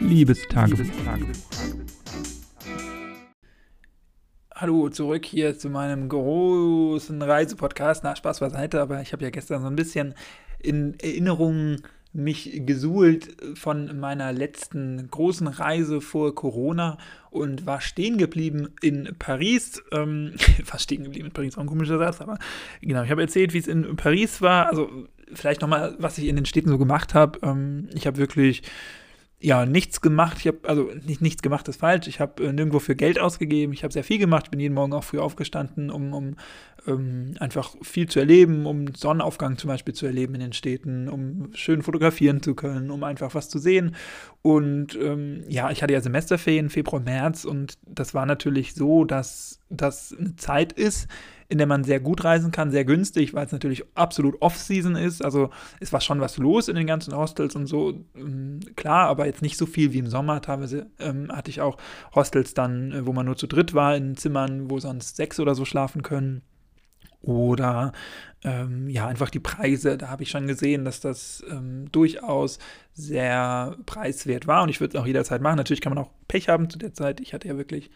Liebestagebuch. Hallo, zurück hier zu meinem großen Reisepodcast. Na, Spaß beiseite, aber ich habe ja gestern so ein bisschen in Erinnerungen mich gesuhlt von meiner letzten großen Reise vor Corona und war stehen geblieben in Paris. Ähm, fast stehen geblieben in Paris, auch ein komischer Satz, aber genau, ich habe erzählt, wie es in Paris war. Also vielleicht nochmal, was ich in den Städten so gemacht habe. Ähm, ich habe wirklich ja, nichts gemacht. Ich habe, also nicht nichts gemacht ist falsch. Ich habe äh, nirgendwo für Geld ausgegeben. Ich habe sehr viel gemacht. Ich bin jeden Morgen auch früh aufgestanden, um, um ähm, einfach viel zu erleben, um Sonnenaufgang zum Beispiel zu erleben in den Städten, um schön fotografieren zu können, um einfach was zu sehen. Und ähm, ja, ich hatte ja Semesterferien, Februar, März und das war natürlich so, dass das eine Zeit ist, in der man sehr gut reisen kann, sehr günstig, weil es natürlich absolut Off-Season ist. Also es war schon was los in den ganzen Hostels und so, ähm, klar, aber jetzt nicht so viel wie im Sommer. Teilweise ähm, hatte ich auch Hostels dann, äh, wo man nur zu dritt war, in Zimmern, wo sonst sechs oder so schlafen können. Oder ähm, ja, einfach die Preise. Da habe ich schon gesehen, dass das ähm, durchaus sehr preiswert war. Und ich würde es auch jederzeit machen. Natürlich kann man auch Pech haben zu der Zeit. Ich hatte ja wirklich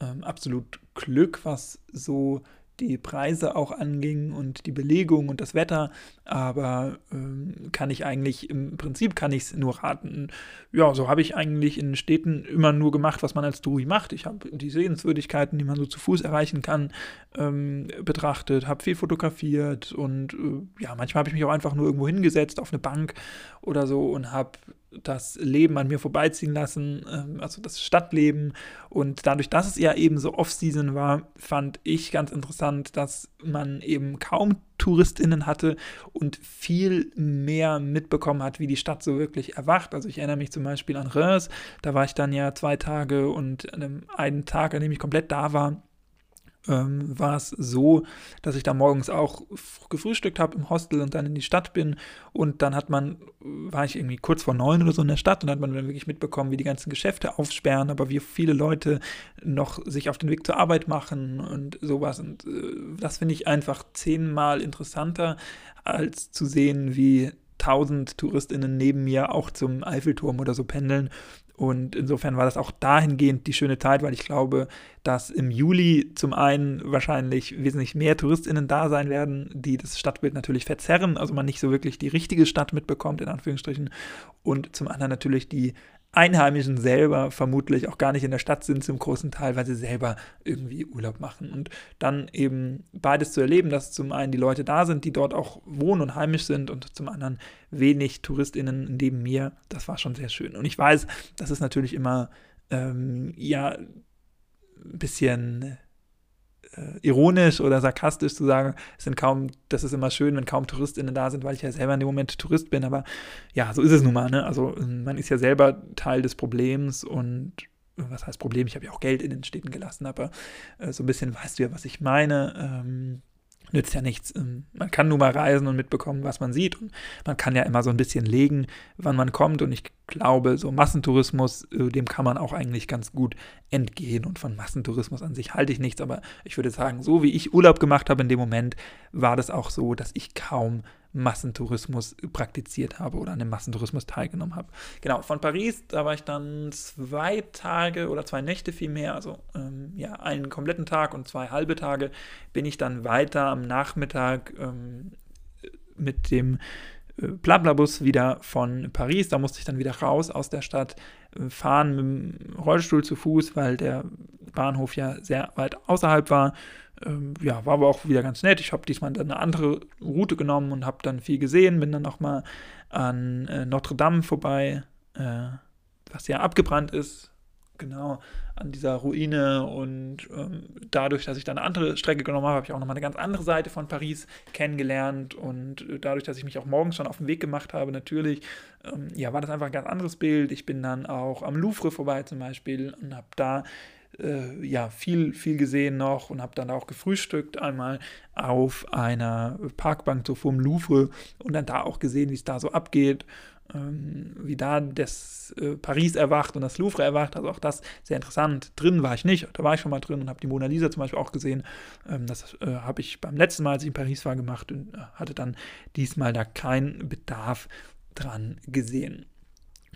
ähm, absolut Glück, was so die Preise auch anging und die Belegung und das Wetter, aber ähm, kann ich eigentlich, im Prinzip kann ich es nur raten. Ja, so habe ich eigentlich in Städten immer nur gemacht, was man als Touri macht. Ich habe die Sehenswürdigkeiten, die man so zu Fuß erreichen kann, ähm, betrachtet, habe viel fotografiert und äh, ja, manchmal habe ich mich auch einfach nur irgendwo hingesetzt auf eine Bank oder so und habe das Leben an mir vorbeiziehen lassen, ähm, also das Stadtleben. Und dadurch, dass es ja eben so Off-Season war, fand ich ganz interessant, dass man eben kaum TouristInnen hatte und viel mehr mitbekommen hat, wie die Stadt so wirklich erwacht. Also ich erinnere mich zum Beispiel an Reims, da war ich dann ja zwei Tage und einen Tag, an dem ich komplett da war, ähm, war es so, dass ich da morgens auch gefrühstückt habe im Hostel und dann in die Stadt bin. Und dann hat man, war ich irgendwie kurz vor neun oder so in der Stadt und hat man dann wirklich mitbekommen, wie die ganzen Geschäfte aufsperren, aber wie viele Leute noch sich auf den Weg zur Arbeit machen und sowas. Und äh, das finde ich einfach zehnmal interessanter, als zu sehen, wie tausend TouristInnen neben mir auch zum Eiffelturm oder so pendeln und insofern war das auch dahingehend die schöne Zeit, weil ich glaube, dass im Juli zum einen wahrscheinlich wesentlich mehr TouristInnen da sein werden, die das Stadtbild natürlich verzerren, also man nicht so wirklich die richtige Stadt mitbekommt, in Anführungsstrichen. Und zum anderen natürlich die Einheimischen selber vermutlich auch gar nicht in der Stadt sind zum großen Teil, weil sie selber irgendwie Urlaub machen. Und dann eben beides zu erleben, dass zum einen die Leute da sind, die dort auch wohnen und heimisch sind und zum anderen wenig TouristInnen neben mir, das war schon sehr schön. Und ich weiß, das ist natürlich immer, ähm, ja, ein bisschen ironisch oder sarkastisch zu sagen, es sind kaum, das ist immer schön, wenn kaum TouristInnen da sind, weil ich ja selber in dem Moment Tourist bin. Aber ja, so ist es nun mal. Ne? Also man ist ja selber Teil des Problems und was heißt Problem? Ich habe ja auch Geld in den Städten gelassen, aber äh, so ein bisschen weißt du ja, was ich meine. Ähm, nützt ja nichts. Ähm, man kann nur mal reisen und mitbekommen, was man sieht. Und man kann ja immer so ein bisschen legen, wann man kommt. Und ich glaube, so Massentourismus, äh, dem kann man auch eigentlich ganz gut entgehen. Und von Massentourismus an sich halte ich nichts. Aber ich würde sagen, so wie ich Urlaub gemacht habe in dem Moment, war das auch so, dass ich kaum Massentourismus praktiziert habe oder an dem Massentourismus teilgenommen habe. Genau, von Paris, da war ich dann zwei Tage oder zwei Nächte vielmehr, also ähm, ja, einen kompletten Tag und zwei halbe Tage, bin ich dann weiter am Nachmittag ähm, mit dem äh, Blablabus wieder von Paris. Da musste ich dann wieder raus aus der Stadt, äh, fahren mit dem Rollstuhl zu Fuß, weil der Bahnhof ja sehr weit außerhalb war ähm, ja, war aber auch wieder ganz nett. Ich habe diesmal dann eine andere Route genommen und habe dann viel gesehen. Bin dann noch mal an äh, Notre Dame vorbei, äh, was ja abgebrannt ist. Genau, an dieser Ruine. Und ähm, dadurch, dass ich dann eine andere Strecke genommen habe, habe ich auch nochmal eine ganz andere Seite von Paris kennengelernt. Und äh, dadurch, dass ich mich auch morgens schon auf den Weg gemacht habe, natürlich, ähm, ja, war das einfach ein ganz anderes Bild. Ich bin dann auch am Louvre vorbei zum Beispiel und habe da äh, ja, viel, viel gesehen noch und habe dann auch gefrühstückt einmal auf einer Parkbank so vom Louvre und dann da auch gesehen, wie es da so abgeht, ähm, wie da das äh, Paris erwacht und das Louvre erwacht. Also auch das sehr interessant. Drin war ich nicht, da war ich schon mal drin und habe die Mona Lisa zum Beispiel auch gesehen. Ähm, das äh, habe ich beim letzten Mal, als ich in Paris war, gemacht und äh, hatte dann diesmal da keinen Bedarf dran gesehen.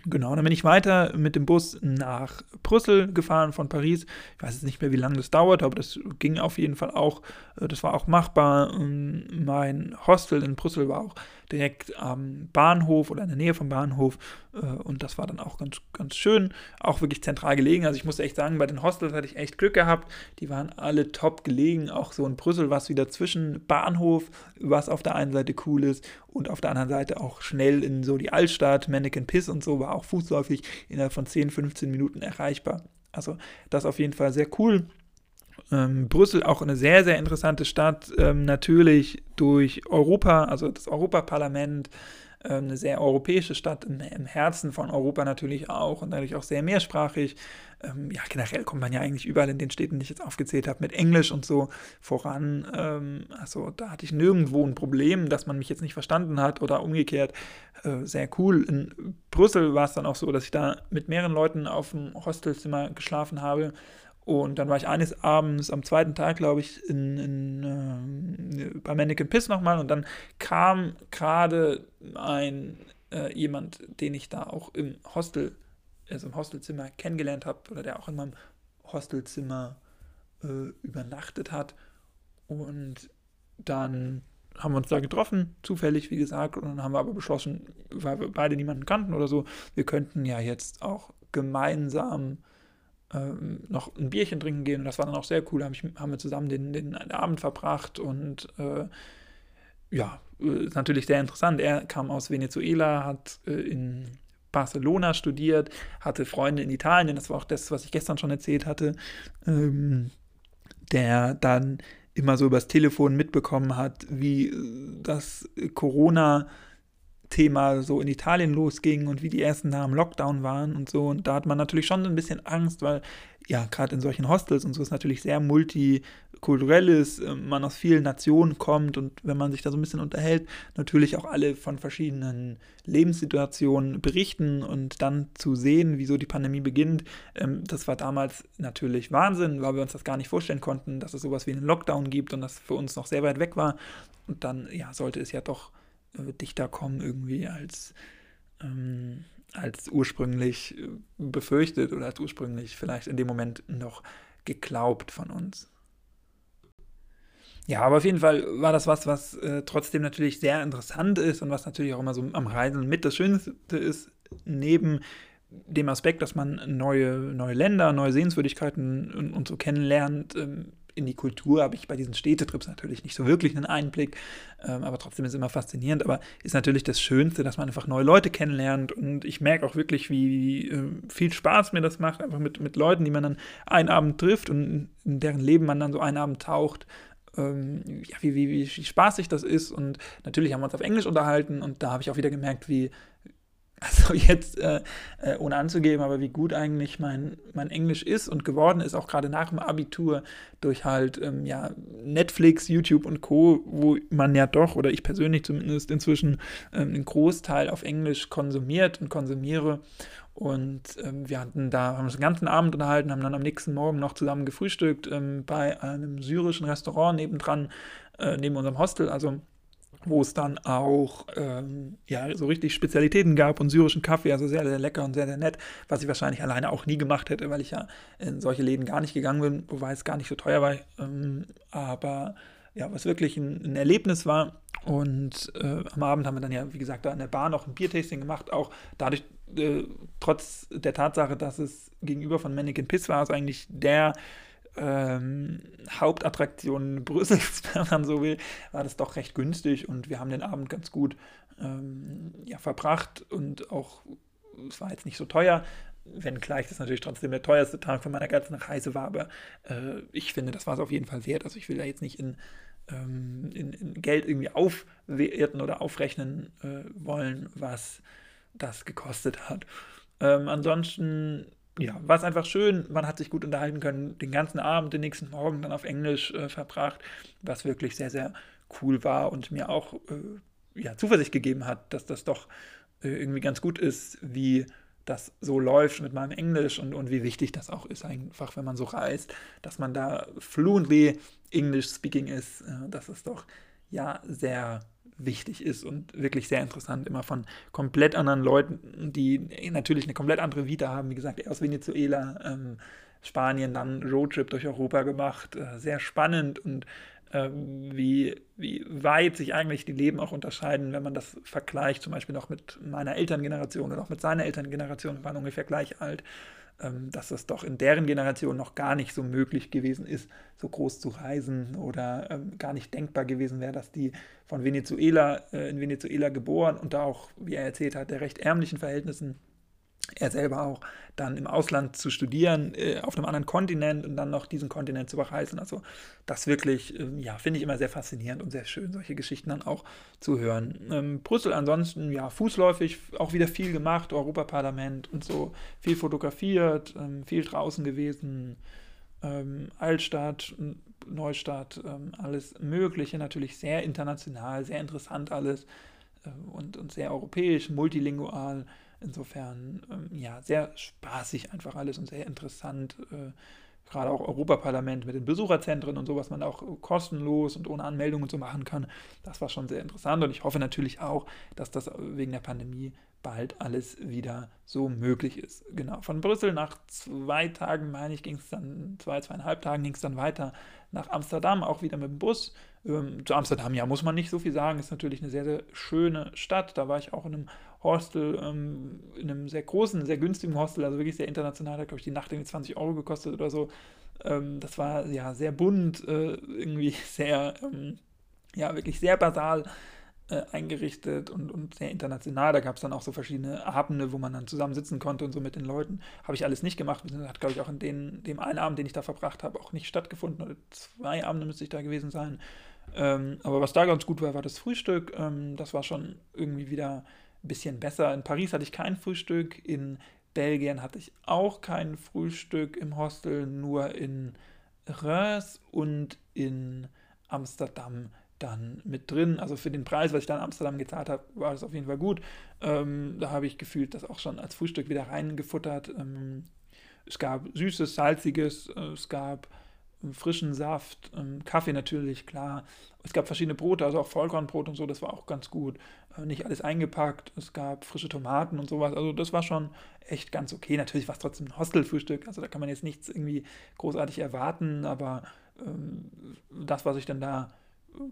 Genau, dann bin ich weiter mit dem Bus nach Brüssel gefahren von Paris. Ich weiß jetzt nicht mehr, wie lange das dauert, aber das ging auf jeden Fall auch. Äh, das war auch machbar. Ähm, mein Hostel in Brüssel war auch direkt am Bahnhof oder in der Nähe vom Bahnhof. Äh, und das war dann auch ganz, ganz schön. Auch wirklich zentral gelegen. Also ich muss echt sagen, bei den Hostels hatte ich echt Glück gehabt. Die waren alle top gelegen. Auch so in Brüssel war es wieder zwischen Bahnhof, was auf der einen Seite cool ist, und auf der anderen Seite auch schnell in so die Altstadt, Mannequin Piss und so, war auch fußläufig innerhalb von 10, 15 Minuten erreichbar. Also das auf jeden Fall sehr cool. Ähm, Brüssel auch eine sehr, sehr interessante Stadt, ähm, natürlich durch Europa, also das Europaparlament, äh, eine sehr europäische Stadt, im, im, Herzen von Europa natürlich auch und dadurch auch sehr mehrsprachig. Ähm, ja, generell kommt man ja eigentlich überall in den Städten, die ich jetzt aufgezählt habe, mit Englisch und so voran. Ähm, also da hatte ich nirgendwo ein Problem, dass man mich jetzt nicht verstanden hat oder umgekehrt. Äh, sehr cool. In Brüssel war es dann auch so, dass ich da mit mehreren Leuten auf dem Hostelzimmer geschlafen habe und dann war ich eines Abends am zweiten Tag, glaube ich, in, in, äh, bei Mannequin Piss nochmal und dann kam gerade ein äh, jemand, den ich da auch im Hostel, also im Hostelzimmer kennengelernt habe oder der auch in meinem Hostelzimmer äh, übernachtet hat. Und dann haben wir uns da getroffen, zufällig, wie gesagt, und dann haben wir aber beschlossen, weil wir beide niemanden kannten oder so, wir könnten ja jetzt auch gemeinsam ähm, noch ein Bierchen trinken gehen. Und das war dann auch sehr cool. Hab ich, haben wir zusammen den, den Abend verbracht und äh, ja, äh, ist natürlich sehr interessant. Er kam aus Venezuela, hat äh, in Barcelona studiert, hatte Freunde in Italien, das war auch das, was ich gestern schon erzählt hatte, ähm, der dann immer so übers Telefon mitbekommen hat, wie äh, das Corona Thema so in Italien losging und wie die ersten da im Lockdown waren und so. Und da hat man natürlich schon ein bisschen Angst, weil ja, gerade in solchen Hostels und so ist natürlich sehr multikulturell ist, äh, man aus vielen Nationen kommt und wenn man sich da so ein bisschen unterhält, natürlich auch alle von verschiedenen Lebenssituationen berichten und dann zu sehen, wieso die Pandemie beginnt, ähm, das war damals natürlich Wahnsinn, weil wir uns das gar nicht vorstellen konnten, dass es sowas wie einen Lockdown gibt und das für uns noch sehr weit weg war. Und dann, ja, sollte es ja doch äh, dichter kommen irgendwie als, ähm, als ursprünglich äh, befürchtet oder als ursprünglich vielleicht in dem Moment noch geglaubt von uns. Ja, aber auf jeden Fall war das was, was äh, trotzdem natürlich sehr interessant ist und was natürlich auch immer so am Reisen mit das Schönste ist, neben dem Aspekt, dass man neue, neue Länder, neue Sehenswürdigkeiten und, und so kennenlernt, ähm, in die Kultur habe ich bei diesen Städtetrips natürlich nicht so wirklich einen Einblick, ähm, aber trotzdem ist es immer faszinierend. Aber ist natürlich das Schönste, dass man einfach neue Leute kennenlernt und ich merke auch wirklich, wie äh, viel Spaß mir das macht, einfach mit, mit Leuten, die man dann einen Abend trifft und in deren Leben man dann so einen Abend taucht. Ähm, ja, wie, wie, wie spaßig das ist und natürlich haben wir uns auf Englisch unterhalten und da habe ich auch wieder gemerkt, wie, also jetzt äh, äh, ohne anzugeben, aber wie gut eigentlich mein, mein Englisch ist und geworden ist, auch gerade nach dem Abitur, durch halt ähm, ja, Netflix, YouTube und Co., wo man ja doch, oder ich persönlich zumindest inzwischen ähm, einen Großteil auf Englisch konsumiert und konsumiere. Und ähm, wir hatten da, haben uns den ganzen Abend unterhalten, haben dann am nächsten Morgen noch zusammen gefrühstückt ähm, bei einem syrischen Restaurant nebendran, äh, neben unserem Hostel. Also wo es dann auch ähm, ja, so richtig Spezialitäten gab und syrischen Kaffee, also sehr, sehr lecker und sehr, sehr nett, was ich wahrscheinlich alleine auch nie gemacht hätte, weil ich ja in solche Läden gar nicht gegangen bin, wobei es gar nicht so teuer war. Ähm, aber ja, was wirklich ein, ein Erlebnis war. Und äh, am Abend haben wir dann ja, wie gesagt, da in der Bar noch ein Biertasting gemacht, auch dadurch, äh, trotz der Tatsache, dass es gegenüber von Mannequin Piss war, also eigentlich der ähm, Hauptattraktion Brüssels, wenn man so will, war das doch recht günstig und wir haben den Abend ganz gut ähm, ja, verbracht und auch, es war jetzt nicht so teuer, wenngleich das natürlich trotzdem der teuerste Tag von meiner ganzen Reise war, aber äh, ich finde, das war es auf jeden Fall wert. Also ich will da jetzt nicht in, ähm, in, in Geld irgendwie aufwerten oder aufrechnen äh, wollen, was das gekostet hat. Ähm, ansonsten ja, war es einfach schön. Man hat sich gut unterhalten können, den ganzen Abend, den nächsten Morgen dann auf Englisch äh, verbracht, was wirklich sehr, sehr cool war und mir auch äh, ja, Zuversicht gegeben hat, dass das doch äh, irgendwie ganz gut ist, wie das so läuft mit meinem Englisch und, und wie wichtig das auch ist, einfach, wenn man so reist, dass man da fluently English speaking ist. Äh, das ist doch ja sehr wichtig ist und wirklich sehr interessant. Immer von komplett anderen Leuten, die natürlich eine komplett andere Vita haben. Wie gesagt, erst Venezuela, ähm, Spanien, dann Roadtrip durch Europa gemacht. Äh, sehr spannend und äh, wie, wie weit sich eigentlich die Leben auch unterscheiden, wenn man das vergleicht, zum Beispiel noch mit meiner Elterngeneration oder auch mit seiner Elterngeneration, wir waren ungefähr gleich alt dass es doch in deren Generation noch gar nicht so möglich gewesen ist, so groß zu reisen oder ähm, gar nicht denkbar gewesen wäre, dass die von Venezuela äh, in Venezuela geboren und da auch, wie er erzählt hat, der recht ärmlichen Verhältnissen er selber auch dann im Ausland zu studieren, äh, auf einem anderen Kontinent und dann noch diesen Kontinent zu bereisen. Also das wirklich, äh, ja, finde ich immer sehr faszinierend und sehr schön, solche Geschichten dann auch zu hören. Ähm, Brüssel ansonsten, ja, fußläufig auch wieder viel gemacht, Europaparlament und so, viel fotografiert, ähm, viel draußen gewesen, ähm, Altstadt, Neustadt, ähm, alles Mögliche, natürlich sehr international, sehr interessant alles äh, und, und sehr europäisch, multilingual. Insofern, ähm, ja, sehr spaßig einfach alles und sehr interessant. Äh, gerade auch Europaparlament mit den Besucherzentren und so, was man auch kostenlos und ohne Anmeldung und so machen kann. Das war schon sehr interessant und ich hoffe natürlich auch, dass das wegen der Pandemie bald alles wieder so möglich ist. Genau, von Brüssel nach zwei Tagen, meine ich, ging es dann, zwei, zweieinhalb Tagen ging es dann weiter nach Amsterdam, auch wieder mit dem Bus. Ähm, zu Amsterdam, ja, muss man nicht so viel sagen, ist natürlich eine sehr, sehr schöne Stadt. Da war ich auch in einem Hostel, ähm, in einem sehr großen, sehr günstigen Hostel, also wirklich sehr international, hat, glaube ich, die Nacht irgendwie 20 Euro gekostet oder so. Ähm, das war ja sehr bunt, äh, irgendwie sehr, ähm, ja, wirklich sehr basal äh, eingerichtet und, und sehr international. Da gab es dann auch so verschiedene Abende, wo man dann zusammen sitzen konnte und so mit den Leuten. Habe ich alles nicht gemacht. Das hat, glaube ich, auch in den, dem einen Abend, den ich da verbracht habe, auch nicht stattgefunden. Oder zwei Abende müsste ich da gewesen sein. Ähm, aber was da ganz gut war, war das Frühstück. Ähm, das war schon irgendwie wieder ein bisschen besser. In Paris hatte ich kein Frühstück, in Belgien hatte ich auch kein Frühstück im Hostel, nur in Reims und in Amsterdam dann mit drin. Also für den Preis, was ich dann in Amsterdam gezahlt habe, war das auf jeden Fall gut. Ähm, da habe ich gefühlt das auch schon als Frühstück wieder reingefuttert. Ähm, es gab süßes, salziges, äh, es gab frischen Saft, ähm, Kaffee natürlich, klar. Es gab verschiedene Brote, also auch Vollkornbrot und so, das war auch ganz gut. Äh, nicht alles eingepackt, es gab frische Tomaten und sowas, also das war schon echt ganz okay. Natürlich war es trotzdem ein Hostelfrühstück, also da kann man jetzt nichts irgendwie großartig erwarten, aber ähm, das, was ich dann da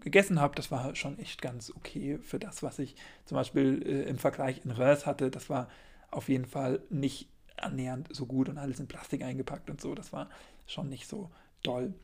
gegessen habe, das war schon echt ganz okay für das, was ich zum Beispiel äh, im Vergleich in Röhrs hatte. Das war auf jeden Fall nicht annähernd so gut und alles in Plastik eingepackt und so. Das war schon nicht so toll.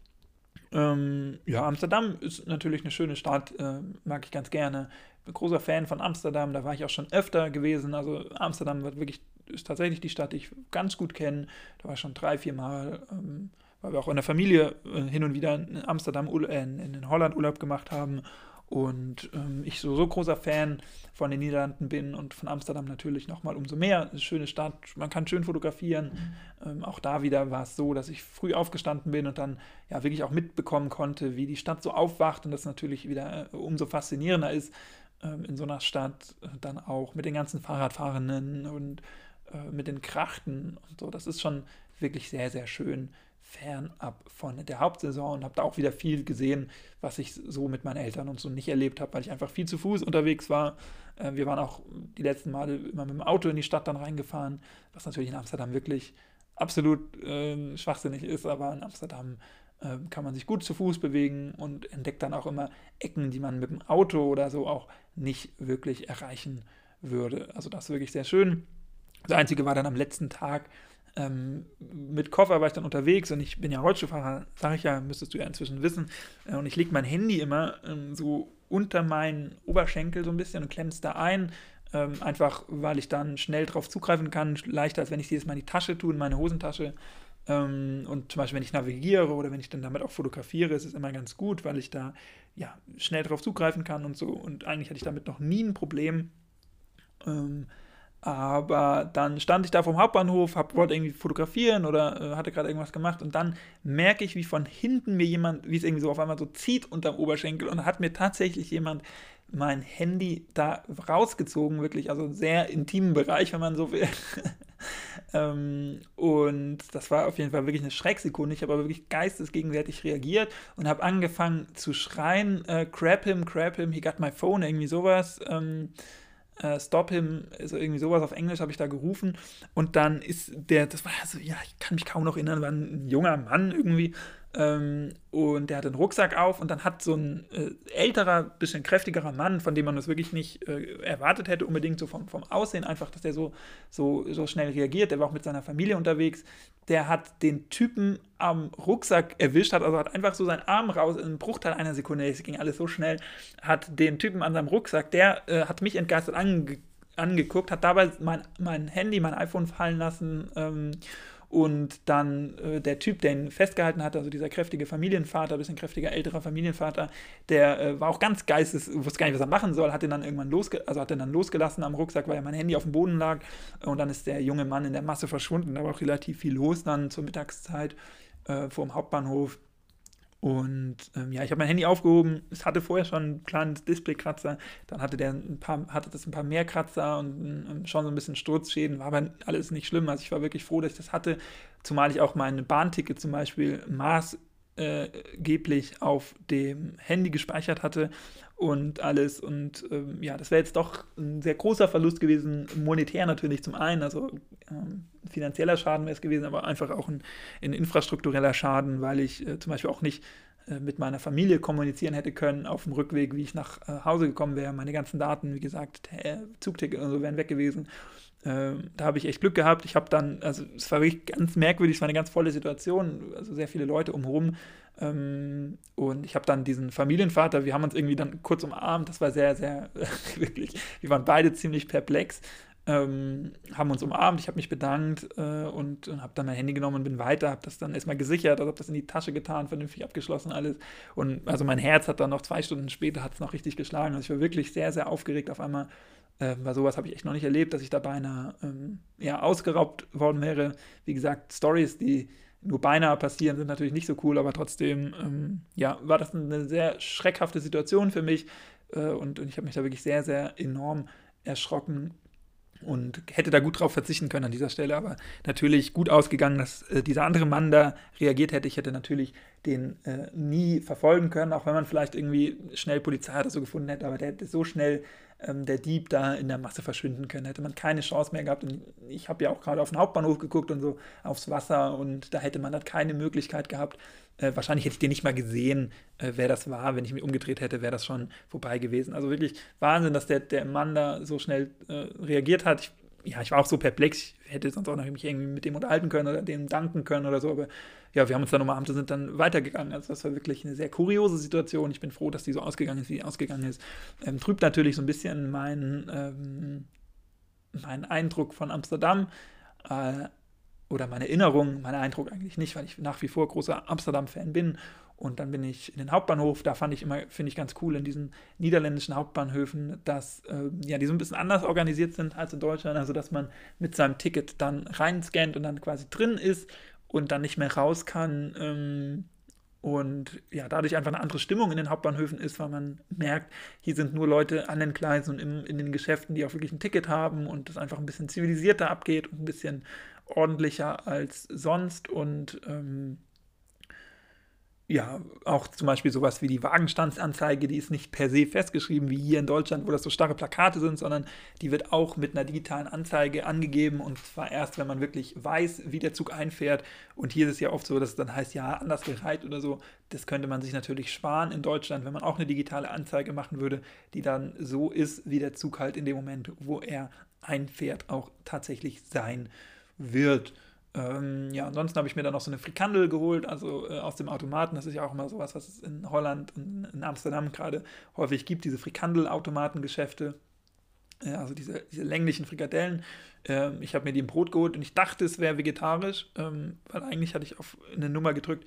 Ähm, ja, Amsterdam ist natürlich eine schöne Stadt, äh, mag ich ganz gerne. Bin großer Fan von Amsterdam, da war ich auch schon öfter gewesen. Also Amsterdam wird wirklich, ist tatsächlich die Stadt, die ich ganz gut kenne. Da war ich schon drei, vier Mal, ähm, weil wir auch in der Familie äh, hin und wieder in Amsterdam, äh, in, Holland Urlaub gemacht haben und ähm, ich so, so großer Fan von den Niederlanden bin und von Amsterdam natürlich nochmal umso mehr. Eine schöne Stadt, man kann schön fotografieren. Ähm, auch da wieder war es so, dass ich früh aufgestanden bin und dann ja wirklich auch mitbekommen konnte, wie die Stadt so aufwacht und das natürlich wieder äh, umso faszinierender ist, ähm, in so einer Stadt äh, dann auch mit den ganzen Fahrradfahrenden und äh, mit den Krachten und so. Das ist schon wirklich sehr, sehr schön fernab von der Hauptsaison und habe da auch wieder viel gesehen, was ich so mit meinen Eltern und so nicht erlebt habe, weil ich einfach viel zu Fuß unterwegs war. Äh, wir waren auch die letzten Male immer mit dem Auto in die Stadt dann reingefahren, was natürlich in Amsterdam wirklich absolut äh, schwachsinnig ist, aber in Amsterdam äh, kann man sich gut zu Fuß bewegen und entdeckt dann auch immer Ecken, die man mit dem Auto oder so auch nicht wirklich erreichen würde. Also das ist wirklich sehr schön. Das Einzige war dann am letzten Tag, ähm, mit Koffer war ich dann unterwegs und ich bin ja Rollstuhlfahrer, sage ich ja, müsstest du ja inzwischen wissen. Äh, und ich lege mein Handy immer ähm, so unter meinen Oberschenkel so ein bisschen und klemme da ein. Ähm, einfach weil ich dann schnell drauf zugreifen kann, leichter als wenn ich es jedes Mal in die Tasche tue, in meine Hosentasche. Ähm, und zum Beispiel, wenn ich navigiere oder wenn ich dann damit auch fotografiere, ist es immer ganz gut, weil ich da ja schnell drauf zugreifen kann und so. Und eigentlich hatte ich damit noch nie ein Problem. Ähm, aber dann stand ich da vom Hauptbahnhof, hab, wollte irgendwie fotografieren oder äh, hatte gerade irgendwas gemacht und dann merke ich, wie von hinten mir jemand, wie es irgendwie so auf einmal so zieht unterm Oberschenkel und hat mir tatsächlich jemand mein Handy da rausgezogen, wirklich, also sehr intimen Bereich, wenn man so will. Ähm, und das war auf jeden Fall wirklich eine Schrecksekunde. Ich habe aber wirklich geistesgegenwärtig reagiert und habe angefangen zu schreien, äh, crap him, crap him, he got my phone, irgendwie sowas. Ähm, äh, Stop Him, also irgendwie sowas auf Englisch habe ich da gerufen. Und dann ist der, das war so, ja, ich kann mich kaum noch erinnern, war ein junger Mann irgendwie. Ähm, und der hat einen Rucksack auf und dann hat so ein äh, älterer, bisschen kräftigerer Mann, von dem man das wirklich nicht äh, erwartet hätte, unbedingt so vom, vom Aussehen einfach, dass der so, so, so schnell reagiert. Der war auch mit seiner Familie unterwegs. Der hat den Typen am Rucksack erwischt, hat also hat einfach so seinen Arm raus in einem Bruchteil einer Sekunde, es ging alles so schnell, hat den Typen an seinem Rucksack, der äh, hat mich entgeistert ange angeguckt, hat dabei mein, mein Handy, mein iPhone fallen lassen. Ähm, und dann äh, der Typ, der ihn festgehalten hat, also dieser kräftige Familienvater, bisschen kräftiger älterer Familienvater, der äh, war auch ganz geistes, wusste gar nicht, was er machen soll, hat ihn dann irgendwann losge also hat ihn dann losgelassen am Rucksack, weil ja mein Handy auf dem Boden lag. Und dann ist der junge Mann in der Masse verschwunden. Da war auch relativ viel los dann zur Mittagszeit äh, vor dem Hauptbahnhof. Und ähm, ja, ich habe mein Handy aufgehoben. Es hatte vorher schon einen kleinen Displaykratzer. Dann hatte der ein paar, hatte das ein paar mehr Kratzer und, und schon so ein bisschen Sturzschäden. War aber alles nicht schlimm. Also ich war wirklich froh, dass ich das hatte. Zumal ich auch mein Bahnticket zum Beispiel maßgeblich auf dem Handy gespeichert hatte und alles. Und ähm, ja, das wäre jetzt doch ein sehr großer Verlust gewesen, monetär natürlich zum einen, also ähm, finanzieller Schaden wäre es gewesen, aber einfach auch ein, ein infrastruktureller Schaden, weil ich äh, zum Beispiel auch nicht äh, mit meiner Familie kommunizieren hätte können auf dem Rückweg, wie ich nach äh, Hause gekommen wäre. Meine ganzen Daten, wie gesagt, Zugticket und so wären weg gewesen. Ähm, da habe ich echt Glück gehabt. Ich habe dann, also es war wirklich ganz merkwürdig, es war eine ganz volle Situation, also sehr viele Leute umherum. Ähm, und ich habe dann diesen Familienvater, wir haben uns irgendwie dann kurz umarmt, das war sehr, sehr, wirklich, wir waren beide ziemlich perplex, ähm, haben uns umarmt, ich habe mich bedankt äh, und, und habe dann mein Handy genommen und bin weiter, habe das dann erstmal gesichert, also habe das in die Tasche getan, vernünftig abgeschlossen alles. Und also mein Herz hat dann noch zwei Stunden später, hat es noch richtig geschlagen. Also ich war wirklich sehr, sehr aufgeregt auf einmal äh, weil sowas habe ich echt noch nicht erlebt, dass ich da beinahe ähm, ja, ausgeraubt worden wäre. Wie gesagt, Stories, die nur beinahe passieren, sind natürlich nicht so cool, aber trotzdem ähm, ja, war das eine sehr schreckhafte Situation für mich äh, und, und ich habe mich da wirklich sehr, sehr enorm erschrocken und hätte da gut drauf verzichten können an dieser Stelle, aber natürlich gut ausgegangen, dass äh, dieser andere Mann da reagiert hätte. Ich hätte natürlich den äh, nie verfolgen können, auch wenn man vielleicht irgendwie schnell Polizei oder so gefunden hätte, aber der hätte so schnell ähm, der Dieb da in der Masse verschwinden können. Hätte man keine Chance mehr gehabt. Und ich habe ja auch gerade auf den Hauptbahnhof geguckt und so aufs Wasser und da hätte man dann keine Möglichkeit gehabt. Äh, wahrscheinlich hätte ich den nicht mal gesehen, äh, wer das war. Wenn ich mich umgedreht hätte, wäre das schon vorbei gewesen. Also wirklich Wahnsinn, dass der, der Mann da so schnell äh, reagiert hat. Ich, ja, ich war auch so perplex. Hätte sonst auch noch mich irgendwie mit dem unterhalten können oder dem danken können oder so. Aber ja, wir haben uns dann umarmt und sind dann weitergegangen. Also das war wirklich eine sehr kuriose Situation. Ich bin froh, dass die so ausgegangen ist, wie die ausgegangen ist. Ähm, trübt natürlich so ein bisschen meinen, ähm, meinen Eindruck von Amsterdam. Äh, oder meine Erinnerung, mein Eindruck eigentlich nicht, weil ich nach wie vor großer Amsterdam-Fan bin. Und dann bin ich in den Hauptbahnhof. Da fand ich immer, finde ich ganz cool in diesen niederländischen Hauptbahnhöfen, dass äh, ja, die so ein bisschen anders organisiert sind als in Deutschland. Also, dass man mit seinem Ticket dann reinscannt und dann quasi drin ist und dann nicht mehr raus kann. Ähm, und ja, dadurch einfach eine andere Stimmung in den Hauptbahnhöfen ist, weil man merkt, hier sind nur Leute an den Gleisen und in, in den Geschäften, die auch wirklich ein Ticket haben und es einfach ein bisschen zivilisierter abgeht und ein bisschen ordentlicher als sonst. Und ähm, ja, auch zum Beispiel sowas wie die Wagenstandsanzeige, die ist nicht per se festgeschrieben wie hier in Deutschland, wo das so starre Plakate sind, sondern die wird auch mit einer digitalen Anzeige angegeben und zwar erst, wenn man wirklich weiß, wie der Zug einfährt. Und hier ist es ja oft so, dass es dann heißt, ja, anders gereiht oder so. Das könnte man sich natürlich sparen in Deutschland, wenn man auch eine digitale Anzeige machen würde, die dann so ist, wie der Zug halt in dem Moment, wo er einfährt, auch tatsächlich sein wird. Ähm, ja, ansonsten habe ich mir dann noch so eine Frikandel geholt, also äh, aus dem Automaten. Das ist ja auch immer sowas, was es in Holland und in Amsterdam gerade häufig gibt, diese Frikandel-Automatengeschäfte. Äh, also diese, diese länglichen Frikadellen. Ähm, ich habe mir die im Brot geholt und ich dachte, es wäre vegetarisch, ähm, weil eigentlich hatte ich auf eine Nummer gedrückt,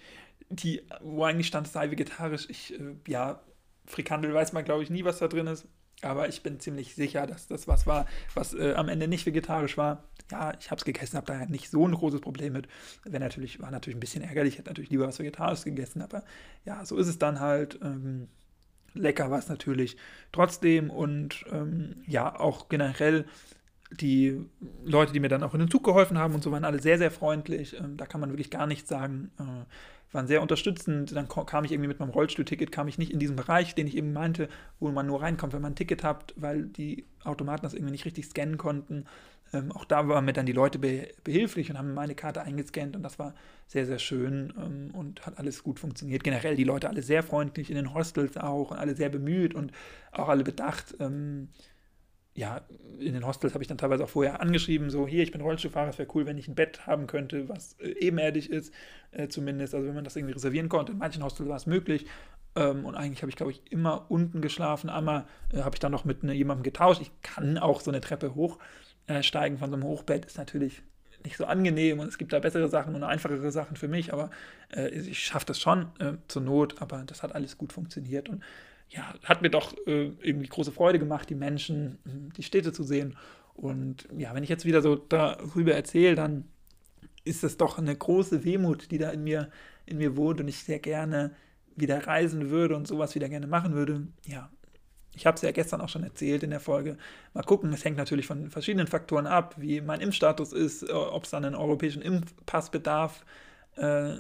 die, wo eigentlich stand, es sei vegetarisch. Ich, äh, ja, Frikandel weiß man, glaube ich, nie, was da drin ist. Aber ich bin ziemlich sicher, dass das was war, was äh, am Ende nicht vegetarisch war. Ja, ich habe es gegessen, habe da nicht so ein großes Problem mit. Wäre natürlich, war natürlich ein bisschen ärgerlich, hätte natürlich lieber was Vegetarisches gegessen, aber ja, so ist es dann halt. Ähm, lecker war es natürlich trotzdem und ähm, ja, auch generell die Leute, die mir dann auch in den Zug geholfen haben und so, waren alle sehr, sehr freundlich. Ähm, da kann man wirklich gar nichts sagen. Äh, waren sehr unterstützend. Dann kam ich irgendwie mit meinem Rollstuhlticket, kam ich nicht in diesen Bereich, den ich eben meinte, wo man nur reinkommt, wenn man ein Ticket hat, weil die Automaten das irgendwie nicht richtig scannen konnten. Ähm, auch da waren mir dann die Leute behilflich und haben meine Karte eingescannt und das war sehr, sehr schön ähm, und hat alles gut funktioniert. Generell die Leute alle sehr freundlich, in den Hostels auch und alle sehr bemüht und auch alle bedacht. Ähm, ja, in den Hostels habe ich dann teilweise auch vorher angeschrieben, so hier, ich bin Rollstuhlfahrer, es wäre cool, wenn ich ein Bett haben könnte, was äh, ebenerdig ist, äh, zumindest, also wenn man das irgendwie reservieren konnte. In manchen Hostels war es möglich ähm, und eigentlich habe ich, glaube ich, immer unten geschlafen. Einmal äh, habe ich dann noch mit ne, jemandem getauscht. Ich kann auch so eine Treppe hochsteigen äh, von so einem Hochbett, ist natürlich nicht so angenehm und es gibt da bessere Sachen und einfachere Sachen für mich, aber äh, ich schaffe das schon äh, zur Not, aber das hat alles gut funktioniert und ja, hat mir doch äh, irgendwie große Freude gemacht, die Menschen, hm, die Städte zu sehen. Und ja, wenn ich jetzt wieder so darüber erzähle, dann ist das doch eine große Wehmut, die da in mir, in mir wohnt und ich sehr gerne wieder reisen würde und sowas wieder gerne machen würde. Ja, ich habe es ja gestern auch schon erzählt in der Folge. Mal gucken, es hängt natürlich von verschiedenen Faktoren ab, wie mein Impfstatus ist, äh, ob es dann einen europäischen Impfpass bedarf. Äh,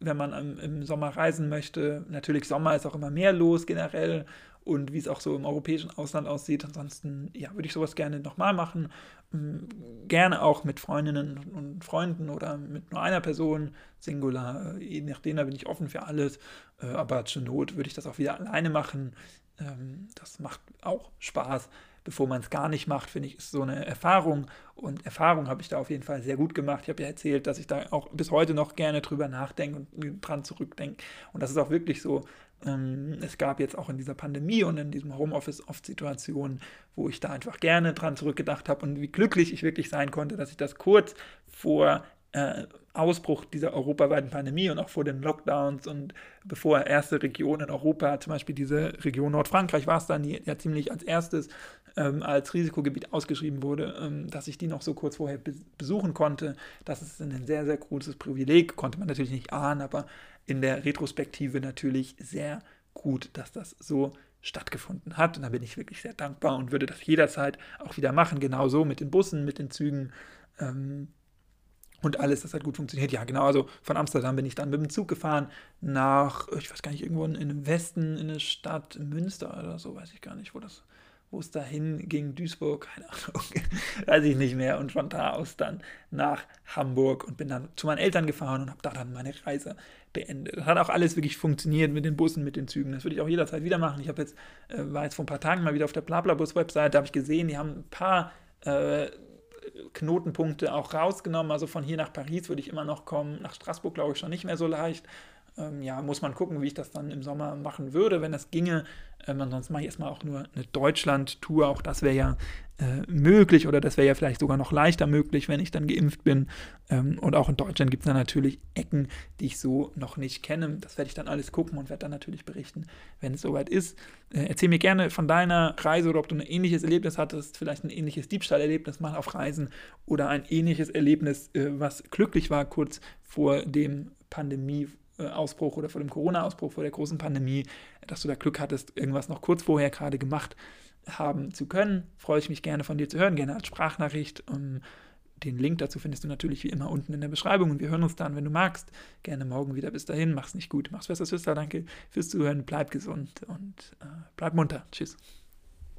wenn man im, Sommer reisen möchte. Natürlich, Sommer ist auch immer mehr los generell und wie es auch so im europäischen Ausland aussieht. Ansonsten, ja, würde ich sowas gerne nochmal machen. Ähm, gerne auch mit Freundinnen und Freunden oder mit nur einer Person, Singular. Äh, je nachdem, da bin ich offen für alles. Äh, aber zur Not würde ich das auch wieder alleine machen. Ähm, das macht auch Spaß bevor man es gar nicht macht, finde ich, ist so eine Erfahrung. Und Erfahrung habe ich da auf jeden Fall sehr gut gemacht. Ich habe ja erzählt, dass ich da auch bis heute noch gerne drüber nachdenke und dran zurückdenke. Und das ist auch wirklich so. Ähm, es gab jetzt auch in dieser Pandemie und in diesem Homeoffice oft Situationen, wo ich da einfach gerne dran zurückgedacht habe und wie glücklich ich wirklich sein konnte, dass ich das kurz vor äh, Ausbruch dieser europaweiten Pandemie und auch vor den Lockdowns und bevor erste Regionen in Europa, zum Beispiel diese Region Nordfrankreich war es dann, die ja ziemlich als erstes ähm, als Risikogebiet ausgeschrieben wurde, ähm, dass ich die noch so kurz vorher be besuchen konnte. Das ist ein sehr, sehr großes Privileg, konnte man natürlich nicht ahnen, aber in der Retrospektive natürlich sehr gut, dass das so stattgefunden hat. Und da bin ich wirklich sehr dankbar und würde das jederzeit auch wieder machen, genauso mit den Bussen, mit den Zügen. Ähm, und alles, das hat gut funktioniert. Ja, genau. Also von Amsterdam bin ich dann mit dem Zug gefahren nach, ich weiß gar nicht, irgendwo in, dem Westen, in eine Stadt Münster oder so, weiß ich gar nicht, wo das, wo es dahin ging, Duisburg, keine Ahnung, weiß ich nicht mehr. Und von da aus dann nach Hamburg und bin dann zu meinen Eltern gefahren und habe da dann meine Reise beendet. Das hat auch alles wirklich funktioniert mit den Bussen, mit den Zügen. Das würde ich auch jederzeit wieder machen. Ich jetzt, äh, war jetzt vor ein paar Tagen mal wieder auf der Blablabus-Website, da habe ich gesehen, die haben ein paar äh, Knotenpunkte auch rausgenommen. Also von hier nach Paris würde ich immer noch kommen, nach Straßburg glaube ich schon nicht mehr so leicht. Ähm, ja, muss man gucken, wie ich das dann im Sommer machen würde, wenn das ginge. Ähm, ansonsten mache ich erstmal auch nur eine Deutschland-Tour. Auch das wäre ja äh, möglich oder das wäre ja vielleicht sogar noch leichter möglich, wenn ich dann geimpft bin. Ähm, und auch in Deutschland gibt es dann natürlich Ecken, die ich so noch nicht kenne. Das werde ich dann alles gucken und werde dann natürlich berichten, wenn es soweit ist. Äh, erzähl mir gerne von deiner Reise oder ob du ein ähnliches Erlebnis hattest, vielleicht ein ähnliches Diebstahlerlebnis mal auf Reisen oder ein ähnliches Erlebnis, äh, was glücklich war kurz vor dem Pandemie Ausbruch oder vor dem Corona-Ausbruch, vor der großen Pandemie, dass du da Glück hattest, irgendwas noch kurz vorher gerade gemacht haben zu können. Freue ich mich gerne von dir zu hören, gerne als Sprachnachricht. Um, den Link dazu findest du natürlich wie immer unten in der Beschreibung und wir hören uns dann, wenn du magst. Gerne morgen wieder. Bis dahin, mach's nicht gut, mach's besser, Schwester. Danke fürs Zuhören, bleib gesund und äh, bleib munter. Tschüss.